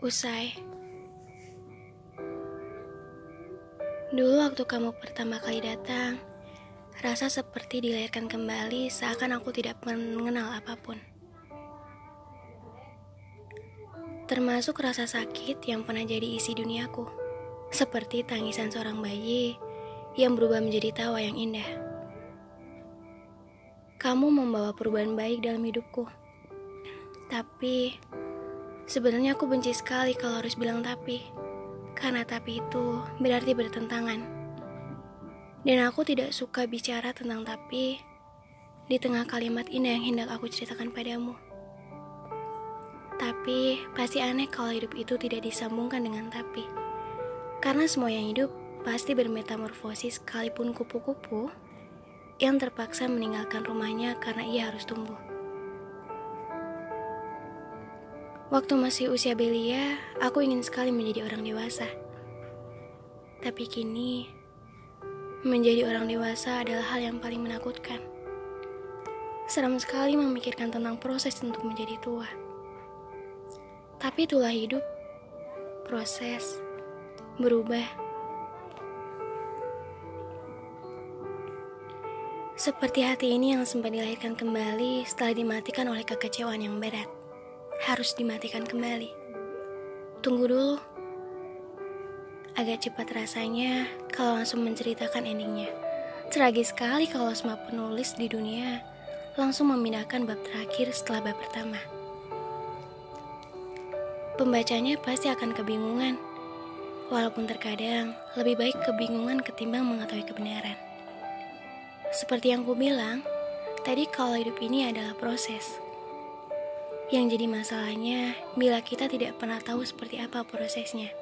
Usai. Dulu waktu kamu pertama kali datang, rasa seperti dilahirkan kembali seakan aku tidak mengenal apa pun. Termasuk rasa sakit yang pernah jadi isi duniaku. Seperti tangisan seorang bayi yang berubah menjadi tawa yang indah. Kamu membawa perubahan baik dalam hidupku. Tapi sebenarnya aku benci sekali kalau harus bilang tapi. Karena tapi itu berarti bertentangan. Dan aku tidak suka bicara tentang tapi di tengah kalimat indah yang hendak aku ceritakan padamu. Tapi pasti aneh kalau hidup itu tidak disambungkan dengan tapi. Karena semua yang hidup pasti bermetamorfosis sekalipun kupu-kupu yang terpaksa meninggalkan rumahnya karena ia harus tumbuh. Waktu masih usia belia, aku ingin sekali menjadi orang dewasa. Tapi kini, menjadi orang dewasa adalah hal yang paling menakutkan. Seram sekali memikirkan tentang proses untuk menjadi tua. Tapi itulah hidup, proses, berubah. Seperti hati ini yang sempat dilahirkan kembali setelah dimatikan oleh kekecewaan yang berat harus dimatikan kembali. Tunggu dulu. Agak cepat rasanya kalau langsung menceritakan endingnya. Tragis sekali kalau semua penulis di dunia langsung memindahkan bab terakhir setelah bab pertama. Pembacanya pasti akan kebingungan. Walaupun terkadang lebih baik kebingungan ketimbang mengetahui kebenaran. Seperti yang ku bilang, tadi kalau hidup ini adalah proses yang jadi masalahnya bila kita tidak pernah tahu seperti apa prosesnya.